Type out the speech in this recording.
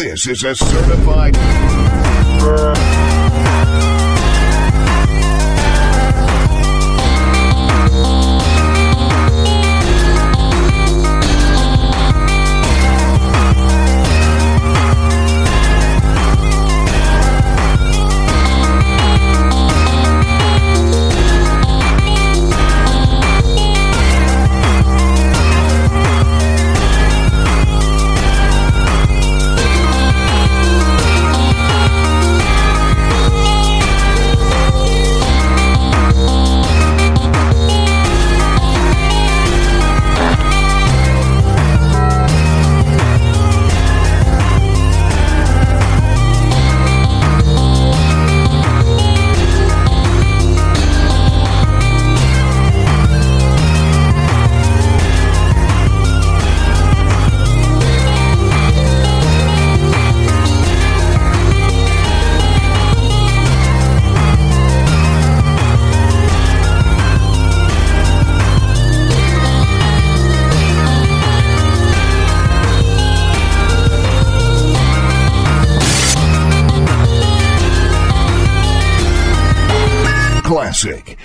This is a certified. Classic